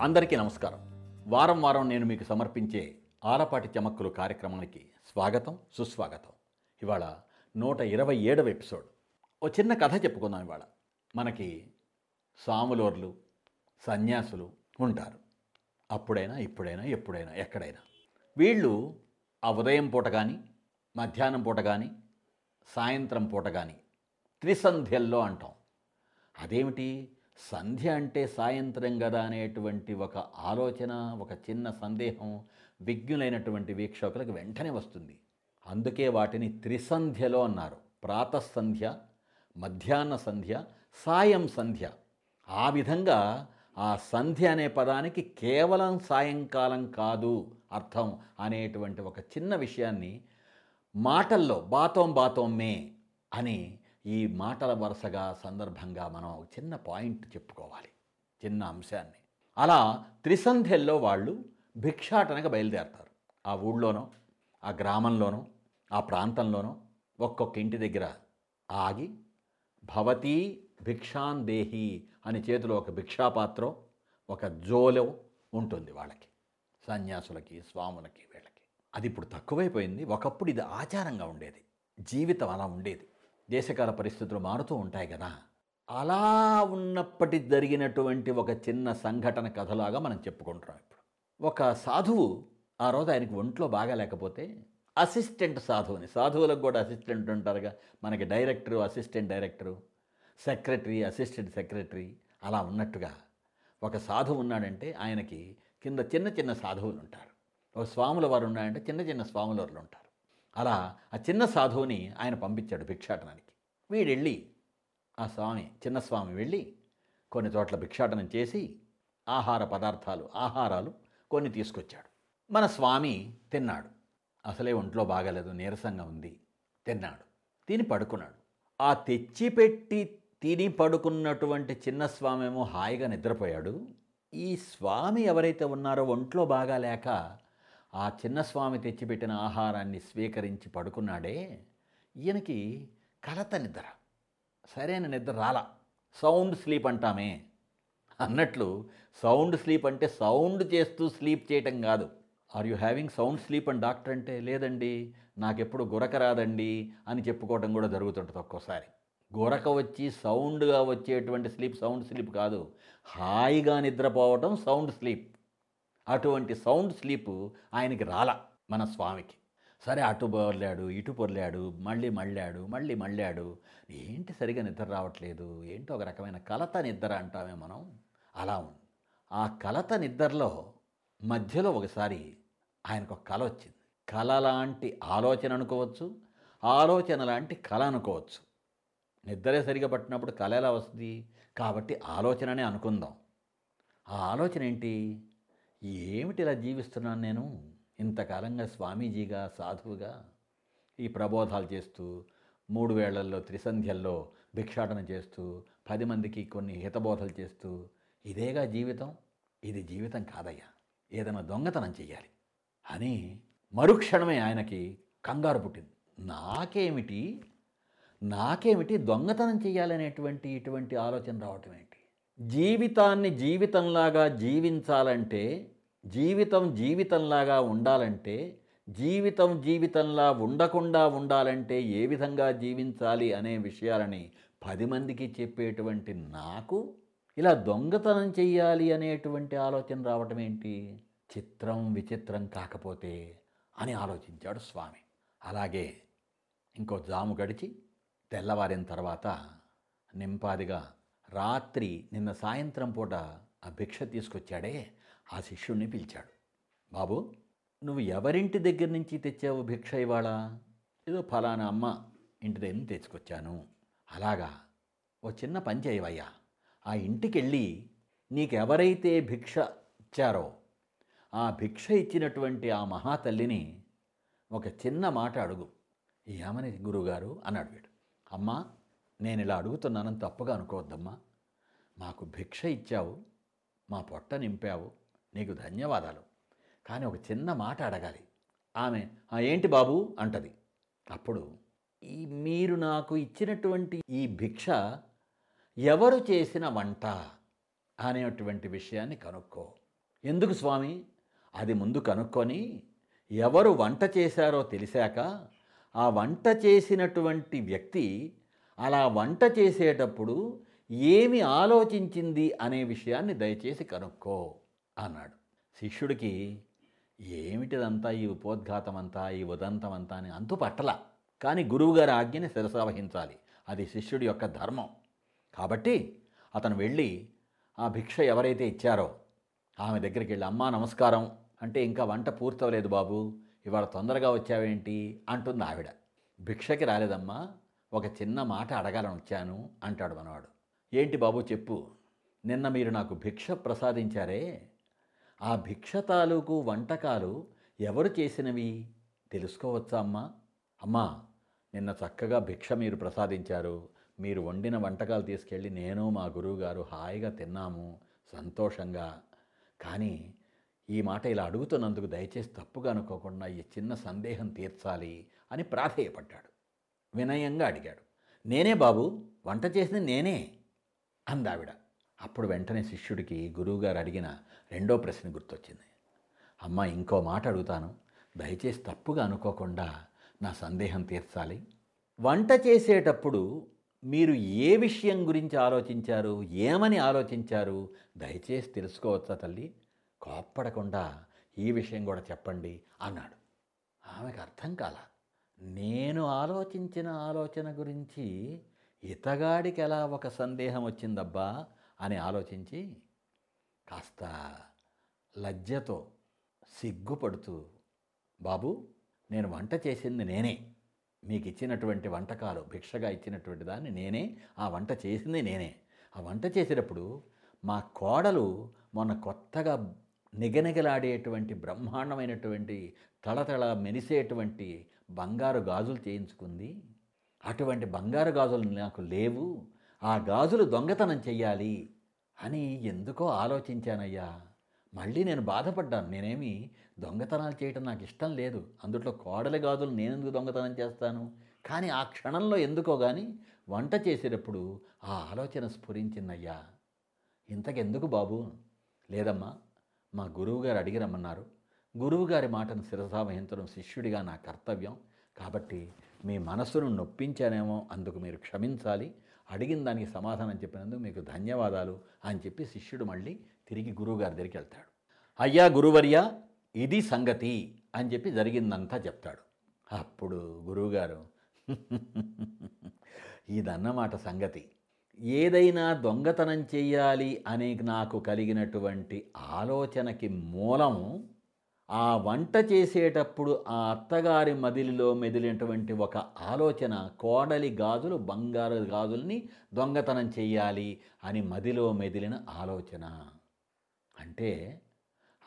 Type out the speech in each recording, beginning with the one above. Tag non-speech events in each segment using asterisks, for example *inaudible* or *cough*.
అందరికీ నమస్కారం. వారం వారం నేను మీకు సమర్పించే ఆలపాటి చమక్కులు కార్యక్రమానికి స్వాగతం సుస్వాగతం. ఇవాళ నూట ఇరవై ఏడవ ఎపిసోడ్. ఓ చిన్న కథ చెప్పుకుందాం ఇవాళ. మనకి సాములోర్లు సన్యాసులు ఉంటారు. అప్పుడైనా ఇప్పుడైనా ఎప్పుడైనా ఎక్కడైనా. వీళ్ళు ఆ ఉదయం పూట కానీ మధ్యాహ్నం పూట కానీ సాయంత్రం పూట కానీ త్రిసంధ్యల్లో అంటాం. అదేమిటి? సంధ్య అంటే సాయంత్రం కదా అనేటువంటి ఒక ఆలోచన ఒక చిన్న సందేహం విజ్ఞులైనటువంటి వీక్షకులకు వెంటనే వస్తుంది. అందుకే వాటిని త్రిసంధ్యలో అన్నారు. ప్రాతసంధ్య మధ్యాహ్న సంధ్య సాయం సంధ్య. ఆ విధంగా ఆ సంధ్య అనే పదానికి కేవలం సాయంకాలం కాదు అర్థం అనేటువంటి ఒక చిన్న విషయాన్ని మాటల్లో బాతోం బాతోం మే అని ఈ మాటల వరుసగా సందర్భంగా మనం ఒక చిన్న పాయింట్ చెప్పుకోవాలి చిన్న అంశాన్ని. అలా త్రిసంధ్యల్లో వాళ్ళు భిక్షాటనగా బయలుదేరతారు. ఆ ఊళ్ళోనో ఆ గ్రామంలోనో ఆ ప్రాంతంలోనో ఒక్కొక్క ఇంటి దగ్గర ఆగి భవతీ భిక్షాన్ దేహి అని చేతిలో ఒక భిక్షాపాత్రం ఒక జోలో ఉంటుంది వాళ్ళకి సన్యాసులకి స్వాములకి వీళ్ళకి. అది ఇప్పుడు తక్కువైపోయింది. ఒకప్పుడు ఇది ఆచారంగా ఉండేది. జీవితం అలా ఉండేది. దేశకాల పరిస్థితులు మారుతూ ఉంటాయి కదా. అలా ఉన్నప్పటి జరిగినటువంటి ఒక చిన్న సంఘటన కథలాగా మనం చెప్పుకుంటున్నాం ఇప్పుడు. ఒక సాధువు ఆ రోజు ఆయనకి ఒంట్లో బాగా లేకపోతే అసిస్టెంట్ సాధువుని సాధువులకు కూడా అసిస్టెంట్ ఉంటారుగా. మనకి director assistant director secretary assistant secretary అలా ఉన్నట్టుగా ఒక సాధువు ఉన్నాడంటే ఆయనకి కింద చిన్న చిన్న సాధువులు ఉంటారు. ఒక స్వాముల వారు ఉన్నాడంటే చిన్న చిన్న స్వాముల వారు ఉంటారు. అలా ఆ. చిన్న సాధువుని ఆయన పంపించాడు భిక్షాటనానికి. వీడెళ్ళి ఆ స్వామి చిన్న స్వామి వెళ్ళి కొన్ని చోట్ల భిక్షాటనం చేసి ఆహార పదార్థాలు ఆహారాలు కొన్ని తీసుకొచ్చాడు. మన స్వామి తిన్నాడు. అసలే ఒంట్లో బాగలేదు నీరసంగా ఉంది తిన్నాడు. తిని పడుకున్నాడు. ఆ తెచ్చిపెట్టి తిని పడుకున్నటువంటి చిన్న స్వామి ఏమో హాయిగా నిద్రపోయాడు. ఈ స్వామి ఎవరైతే ఉన్నారో ఒంట్లో బాగా లేక ఆ చిన్న స్వామి తెచ్చిపెట్టిన ఆహారాన్ని స్వీకరించి పడుకున్నాడే ఈయనకి కలత నిద్ర. సరైన నిద్ర రాలా. సౌండ్ స్లీప్ అంటామే. అన్నట్లు సౌండ్ స్లీప్ అంటే సౌండ్ చేస్తూ స్లీప్ చేయటం కాదు. Are you having sound sleep and doctor అంటే లేదండి నాకెప్పుడు గురక రాదండి అని చెప్పుకోవడం కూడా జరుగుతుంటుంది ఒక్కోసారి. గురక వచ్చి సౌండ్గా వచ్చేటువంటి స్లీప్ సౌండ్ స్లీప్ కాదు. హాయిగా నిద్రపోవటం సౌండ్ స్లీప్. అటువంటి సౌండ్ స్లీప్ ఆయనకి రాల మన స్వామికి. సరే అటు పొర్లాడు ఇటు పొర్లాడు మళ్ళీ మళ్ళాడు మళ్ళీ మళ్ళాడు. ఏంటి సరిగా నిద్ర రావట్లేదు? ఏంటో ఒక రకమైన కలత నిద్ర అంటామే మనం? అలా ఉంది. ఆ కలత నిద్రలో మధ్యలో ఒకసారి ఆయనకు ఒక కల వచ్చింది. కల లాంటి ఆలోచన అనుకోవచ్చు ఆలోచన లాంటి కళ అనుకోవచ్చు. నిద్రే సరిగా పట్టినప్పుడు కళ ఎలా వస్తుంది? కాబట్టి ఆలోచననే అనుకుందాం. ఆ ఆలోచన ఏంటి? ఏమిటి ఇలా జీవిస్తున్నాను నేను? ఇంతకాలంగా స్వామీజీగా సాధువుగా ఈ ప్రబోధాలు చేస్తూ మూడు వేళ్ళలో త్రిసంధ్యల్లో భిక్షాటన చేస్తూ పది మందికి కొన్ని హితబోధలు చేస్తూ ఇదేగా జీవితం? ఇది జీవితం కాదయ్యా. ఏదైనా దొంగతనం చెయ్యాలి. అని మరుక్షణమే ఆయనకి కంగారు పుట్టింది. నాకేమిటి? నాకేమిటి దొంగతనం చేయాలనేటువంటి ఇటువంటి ఆలోచన రావటం జీవితాన్ని జీవితంలాగా జీవించాలంటే జీవితం జీవితంలాగా ఉండాలంటే జీవితం జీవితంలా ఉండకుండా ఉండాలంటే ఏ విధంగా జీవించాలి అనే విషయాలని పది మందికి చెప్పేటువంటి నాకు ఇలా దొంగతనం చెయ్యాలి అనేటువంటి ఆలోచన రావటం ఏంటి? చిత్రం విచిత్రం కాకపోతే అని ఆలోచించాడు స్వామి. అలాగే ఇంకో జాము గడిచి తెల్లవారిన తర్వాత నింపాదిగా రాత్రి నిన్న సాయంత్రం పూట ఆ భిక్ష తీసుకొచ్చాడే ఆ శిష్యుణ్ణి పిలిచాడు. బాబు నువ్వు ఎవరింటి దగ్గర నుంచి తెచ్చావు భిక్ష ఇవాళ? ఏదో ఫలానా అమ్మ ఇంటి దగ్గర నుంచి తెచ్చుకొచ్చాను. అలాగా ఓ చిన్న పని చేయవయ్యా. ఆ ఇంటికి వెళ్ళి నీకెవరైతే భిక్ష ఇచ్చారో ఆ భిక్ష ఇచ్చినటువంటి ఆ మహాతల్లిని ఒక చిన్న మాట అడుగు. ఏమని గురువుగారు? అన్నాడు వీడు. అమ్మా నేను ఇలా అడుగుతున్నానని తప్పుగా అనుకోవద్దమ్మా. మాకు భిక్ష ఇచ్చావు మా పొట్ట నింపావు నీకు ధన్యవాదాలు. కానీ ఒక చిన్న మాట అడగాలి. ఆమె ఏంటి బాబు? అంటది. అప్పుడు ఈ మీరు నాకు ఇచ్చినటువంటి ఈ భిక్ష ఎవరు చేసిన వంట? అనేటువంటి విషయాన్ని కనుక్కో. ఎందుకు స్వామి? అది ముందు కనుక్కొని ఎవరు వంట చేశారో తెలిసాక ఆ వంట చేసినటువంటి వ్యక్తి అలా వంట చేసేటప్పుడు ఏమి ఆలోచించింది అనే విషయాన్ని దయచేసి కనుక్కో అన్నాడు. శిష్యుడికి ఏమిటిదంతా ఈ ఉపోద్ఘాతమంతా ఈ ఉదంతమంతా అని అంతు పట్టల. కానీ గురువుగారి ఆజ్ఞని శిరసావహించాలి అది శిష్యుడి యొక్క ధర్మం. కాబట్టి అతను వెళ్ళి ఆ భిక్ష ఎవరైతే ఇచ్చారో ఆమె దగ్గరికి వెళ్ళి అమ్మా నమస్కారం. అంటే ఇంకా వంట పూర్తవలేదు బాబు. ఇవాళ తొందరగా వచ్చావేంటి? అంటుంది ఆవిడ. భిక్షకి రాలేదమ్మా. ఒక చిన్న మాట అడగాలని వచ్చాను అంటాడు మనవాడు. ఏంటి బాబు చెప్పు. నిన్న మీరు నాకు భిక్ష ప్రసాదించారే. ఆ భిక్ష తాలూకు వంటకాలు ఎవరు చేసినవి? తెలుసుకోవచ్చా అమ్మా? అమ్మా నిన్న చక్కగా భిక్ష మీరు ప్రసాదించారు. మీరు వండిన వంటకాలు తీసుకెళ్ళి నేను మా గురువుగారు హాయిగా తిన్నాము సంతోషంగా. కానీ ఈ మాట ఇలా అడుగుతున్నందుకు దయచేసి తప్పుగా అనుకోకుండా ఈ చిన్న సందేహం తీర్చాలి అని ప్రాధేయపడ్డాడు. వినయంగా అడిగాడు. నేనే బాబు వంట చేసింది నేనే అందావిడ. అప్పుడు వెంటనే శిష్యుడికి గురువుగారు అడిగిన రెండో ప్రశ్న గుర్తొచ్చింది. అమ్మ ఇంకో మాట అడుగుతాను. దయచేసి తప్పుగా అనుకోకుండా నా సందేహం తీర్చాలి. వంట చేసేటప్పుడు మీరు ఏ విషయం గురించి ఆలోచించారు? ఏమని ఆలోచించారు? దయచేసి తెలుసుకోవచ్చా తల్లి? కోప్పడకుండా ఈ విషయం కూడా చెప్పండి అన్నాడు. ఆమెకు అర్థం కాలా నేను ఆలోచించిన ఆలోచన గురించి ఇతగాడికి ఎలా ఒక సందేహం వచ్చిందబ్బా అని ఆలోచించి కాస్త లజ్జతో సిగ్గుపడుతూ బాబు నేను వంట చేసింది నేనే. మీకు ఇచ్చినటువంటి వంటకాలు భిక్షగా ఇచ్చినటువంటి దాన్ని నేనే. ఆ వంట చేసింది నేనే. ఆ వంట చేసేటప్పుడు మా కోడలు మొన్న కొత్తగా నిగనిగలాడేటువంటి బ్రహ్మాండమైనటువంటి తళతళ మెరిసేటువంటి బంగారు గాజులు చేయించుకుంది. అటువంటి బంగారు గాజులు నాకు లేవు. ఆ గాజులు దొంగతనం చెయ్యాలి అని ఎందుకో ఆలోచించానయ్యా. మళ్ళీ నేను బాధపడ్డాను. నేనేమి దొంగతనాలు చేయటం నాకు ఇష్టం లేదు. అందుట్లో కోడలి గాజులు నేనెందుకు దొంగతనం చేస్తాను? కానీ ఆ క్షణంలో ఎందుకో కానీ వంట చేసేటప్పుడు ఆ ఆలోచన స్ఫురించిందయ్యా. ఇంతకెందుకు బాబు? లేదమ్మా మా గురువుగారు అడిగి రమ్మన్నారు. గురువుగారి మాటను శిరసావహించడం శిష్యుడిగా నా కర్తవ్యం. కాబట్టి మీ మనసును నొప్పించానేమో అందుకు మీరు క్షమించాలి. అడిగిన దానికి సమాధానం చెప్పినందుకు మీకు ధన్యవాదాలు అని చెప్పి శిష్యుడు మళ్ళీ తిరిగి గురువుగారి దగ్గరికి వెళ్తాడు. అయ్యా గురువర్య ఇది సంగతి అని చెప్పి జరిగిందంతా చెప్తాడు. అప్పుడు గురువుగారు *laughs* ఇదన్నమాట సంగతి. ఏదైనా దొంగతనం చేయాలి అనే నాకు కలిగినటువంటి ఆలోచనకి మూలం ఆ వంట చేసేటప్పుడు ఆ అత్తగారి మదిలిలో మెదిలినటువంటి ఒక ఆలోచన కోడలి గాజులు బంగారు గాజుల్ని దొంగతనం చెయ్యాలి అని మదిలో మెదిలిన ఆలోచన. అంటే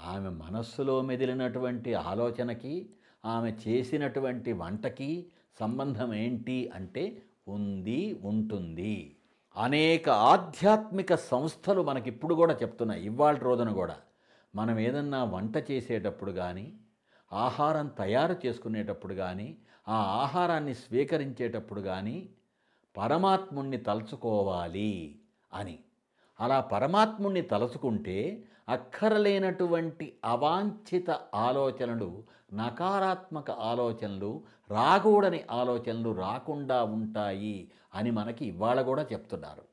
ఆమె మనస్సులో మెదిలినటువంటి ఆలోచనకి ఆమె చేసినటువంటి వంటకి సంబంధం ఏంటి అంటే ఉంది ఉంటుంది. అనేక ఆధ్యాత్మిక సంస్థలు మనకిప్పుడు కూడా చెప్తున్నాయి ఇవాళ రోజున కూడా. మనం ఏదన్నా వంట చేసేటప్పుడు కానీ ఆహారం తయారు చేసుకునేటప్పుడు కానీ ఆ ఆహారాన్ని స్వీకరించేటప్పుడు కానీ పరమాత్ముణ్ణి తలుచుకోవాలి అని. అలా పరమాత్ముణ్ణి తలుచుకుంటే అక్కరలేనటువంటి అవాంఛిత ఆలోచనలు నకారాత్మక ఆలోచనలు రాకూడని ఆలోచనలు రాకుండా ఉంటాయి అని మనకి ఇవాళ కూడా చెప్తున్నారు.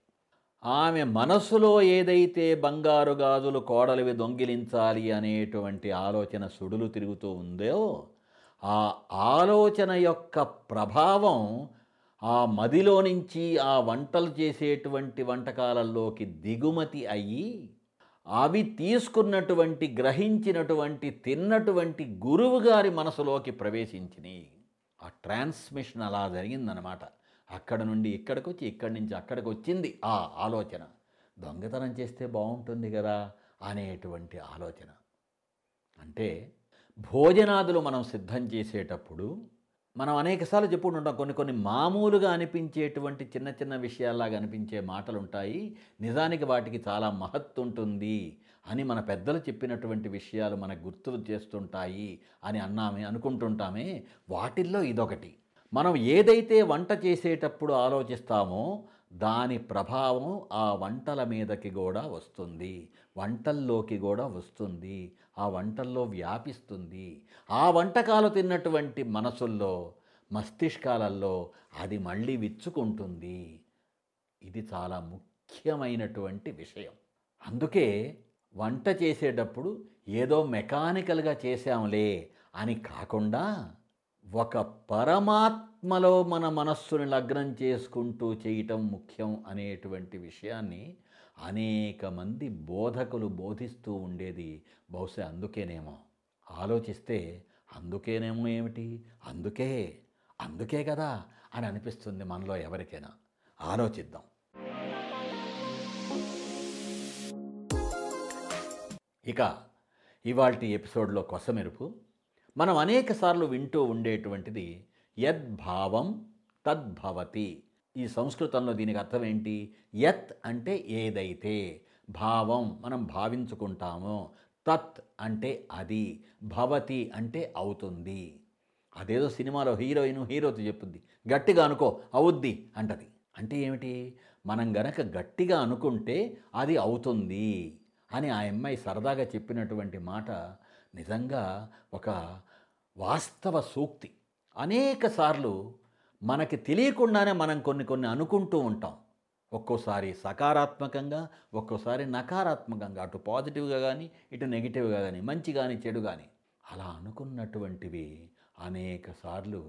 ఆమె మనసులో ఏదైతే బంగారు గాజులు కోడలివి దొంగిలించాలి అనేటువంటి ఆలోచన సుడులు తిరుగుతూ ఉందో ఆ ఆలోచన యొక్క ప్రభావం ఆ మదిలో నుంచి ఆ వంటలు చేసేటువంటి వంటకాలలోకి దిగుమతి అయ్యి అవి తీసుకున్నటువంటి గ్రహించినటువంటి తిన్నటువంటి గురువుగారి మనసులోకి ప్రవేశించినాయి. ఆ ట్రాన్స్మిషన్ అలా జరిగిందనమాట అక్కడ నుండి ఇక్కడికి వచ్చి ఇక్కడి నుంచి అక్కడికి వచ్చింది ఆ ఆలోచన. దొంగతనం చేస్తే బాగుంటుంది కదా అనేటువంటి ఆలోచన. అంటే భోజనాదులు మనం సిద్ధం చేసేటప్పుడు మనం అనేకసార్లు చెప్పుకుంటుంటాం కొన్ని కొన్ని మామూలుగా అనిపించేటువంటి చిన్న చిన్న విషయాల్లాగా అనిపించే మాటలు ఉంటాయి నిజానికి వాటికి చాలా మహత్తు ఉంటుంది అని మన పెద్దలు చెప్పినటువంటి విషయాలు మనకు గుర్తు చేస్తుంటాయి అని అన్నామే అనుకుంటుంటామే. వాటిల్లో ఇదొకటి. మనం ఏదైతే వంట చేసేటప్పుడు ఆలోచిస్తామో దాని ప్రభావం ఆ వంటల మీదకి కూడా వస్తుంది. వంటల్లోకి కూడా వస్తుంది. ఆ వంటల్లో వ్యాపిస్తుంది. ఆ వంటకాలు తిన్నటువంటి మనసుల్లో మస్తిష్కాలలో అది మళ్ళీ విచ్చుకుంటుంది. ఇది చాలా ముఖ్యమైనటువంటి విషయం. అందుకే వంట చేసేటప్పుడు ఏదో మెకానికల్గా చేశాంలే అని కాకుండా ఒక పరమాత్మలో మన మనస్సుని లగ్నం చేసుకుంటూ చేయటం ముఖ్యం అనేటువంటి విషయాన్ని అనేక మంది బోధకులు బోధిస్తూ ఉండేది. బహుశా అందుకేనేమో. ఆలోచిస్తే అందుకేనేమో ఏమిటి? అందుకే. అందుకే కదా అని అనిపిస్తుంది మనలో ఎవరికైనా. ఆలోచిద్దాం. ఇక ఇవాల్టి ఎపిసోడ్లో కొసమెరుపు. మనం అనేకసార్లు వింటూ ఉండేటువంటిది యద్భావం తద్భవతి ఈ సంస్కృతంలో దీనికి అర్థం ఏంటి? యత్ అంటే ఏదైతే భావం మనం భావించుకుంటామో తత్ అంటే అది భవతి అంటే అవుతుంది. అదేదో సినిమాలో హీరోయిన్ హీరోతో చెప్పుద్ది గట్టిగా అనుకో అవుద్ది అంటది. అంటే ఏమిటి? మనం గనక గట్టిగా అనుకుంటే అది అవుతుంది అని ఆ అమ్మాయి సరదాగా చెప్పినటువంటి మాట నిజంగా ఒక వాస్తవ సూక్తి. అనేకసార్లు మనకి తెలియకుండానే మనం కొన్ని కొన్ని అనుకుంటూ ఉంటాం. ఒక్కోసారి సకారాత్మకంగా ఒక్కోసారి నకారాత్మకంగా అటు పాజిటివ్గా కానీ ఇటు నెగిటివ్గా కానీ మంచి కానీ చెడు కానీ అలా అనుకున్నటువంటివి అనేకసార్లు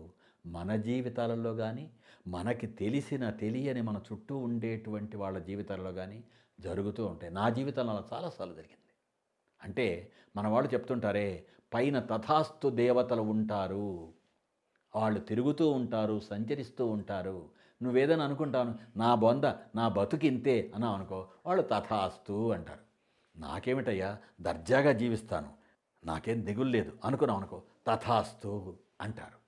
మన జీవితాలలో కానీ మనకి తెలిసిన తెలియని మన చుట్టూ ఉండేటువంటి వాళ్ళ జీవితాలలో కానీ జరుగుతూ ఉంటాయి. నా జీవితంలో అలా చాలాసార్లు జరిగింది. అంటే మన వాళ్ళు చెప్తుంటారే పైన తథాస్తు దేవతలు ఉంటారు. వాళ్ళు తిరుగుతూ ఉంటారు సంచరిస్తూ ఉంటారు. నువ్వేదని అనుకుంటాను నా బొంద నా బతుకింతే అన్నావు అనుకో వాళ్ళు తథాస్తు అంటారు. నాకేమిటయ్యా దర్జాగా జీవిస్తాను. నాకేం దిగులు లేదు. అనుకున్నాం అనుకో తథాస్తు అంటారు.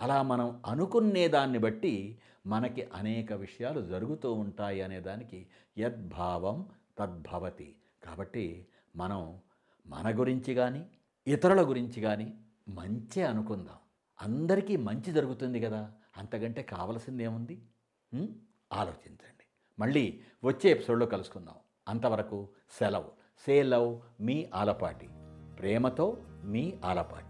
అలా మనం అనుకునే దాన్ని బట్టి మనకి అనేక విషయాలు జరుగుతూ ఉంటాయి అనే దానికి యద్భావం తద్భవతి. కాబట్టి మనం మన గురించి కానీ ఇతరుల గురించి కానీ మంచి అనుకుందాం. అందరికీ మంచి జరుగుతుంది కదా. అంతకంటే కావలసిందేముంది? ఏముంది ఆలోచించండి. మళ్ళీ వచ్చే ఎపిసోడ్లో కలుసుకుందాం. అంతవరకు సెలవు. సే లవ్ మీ ఆలపాటి. ప్రేమతో మీ ఆలపాటి.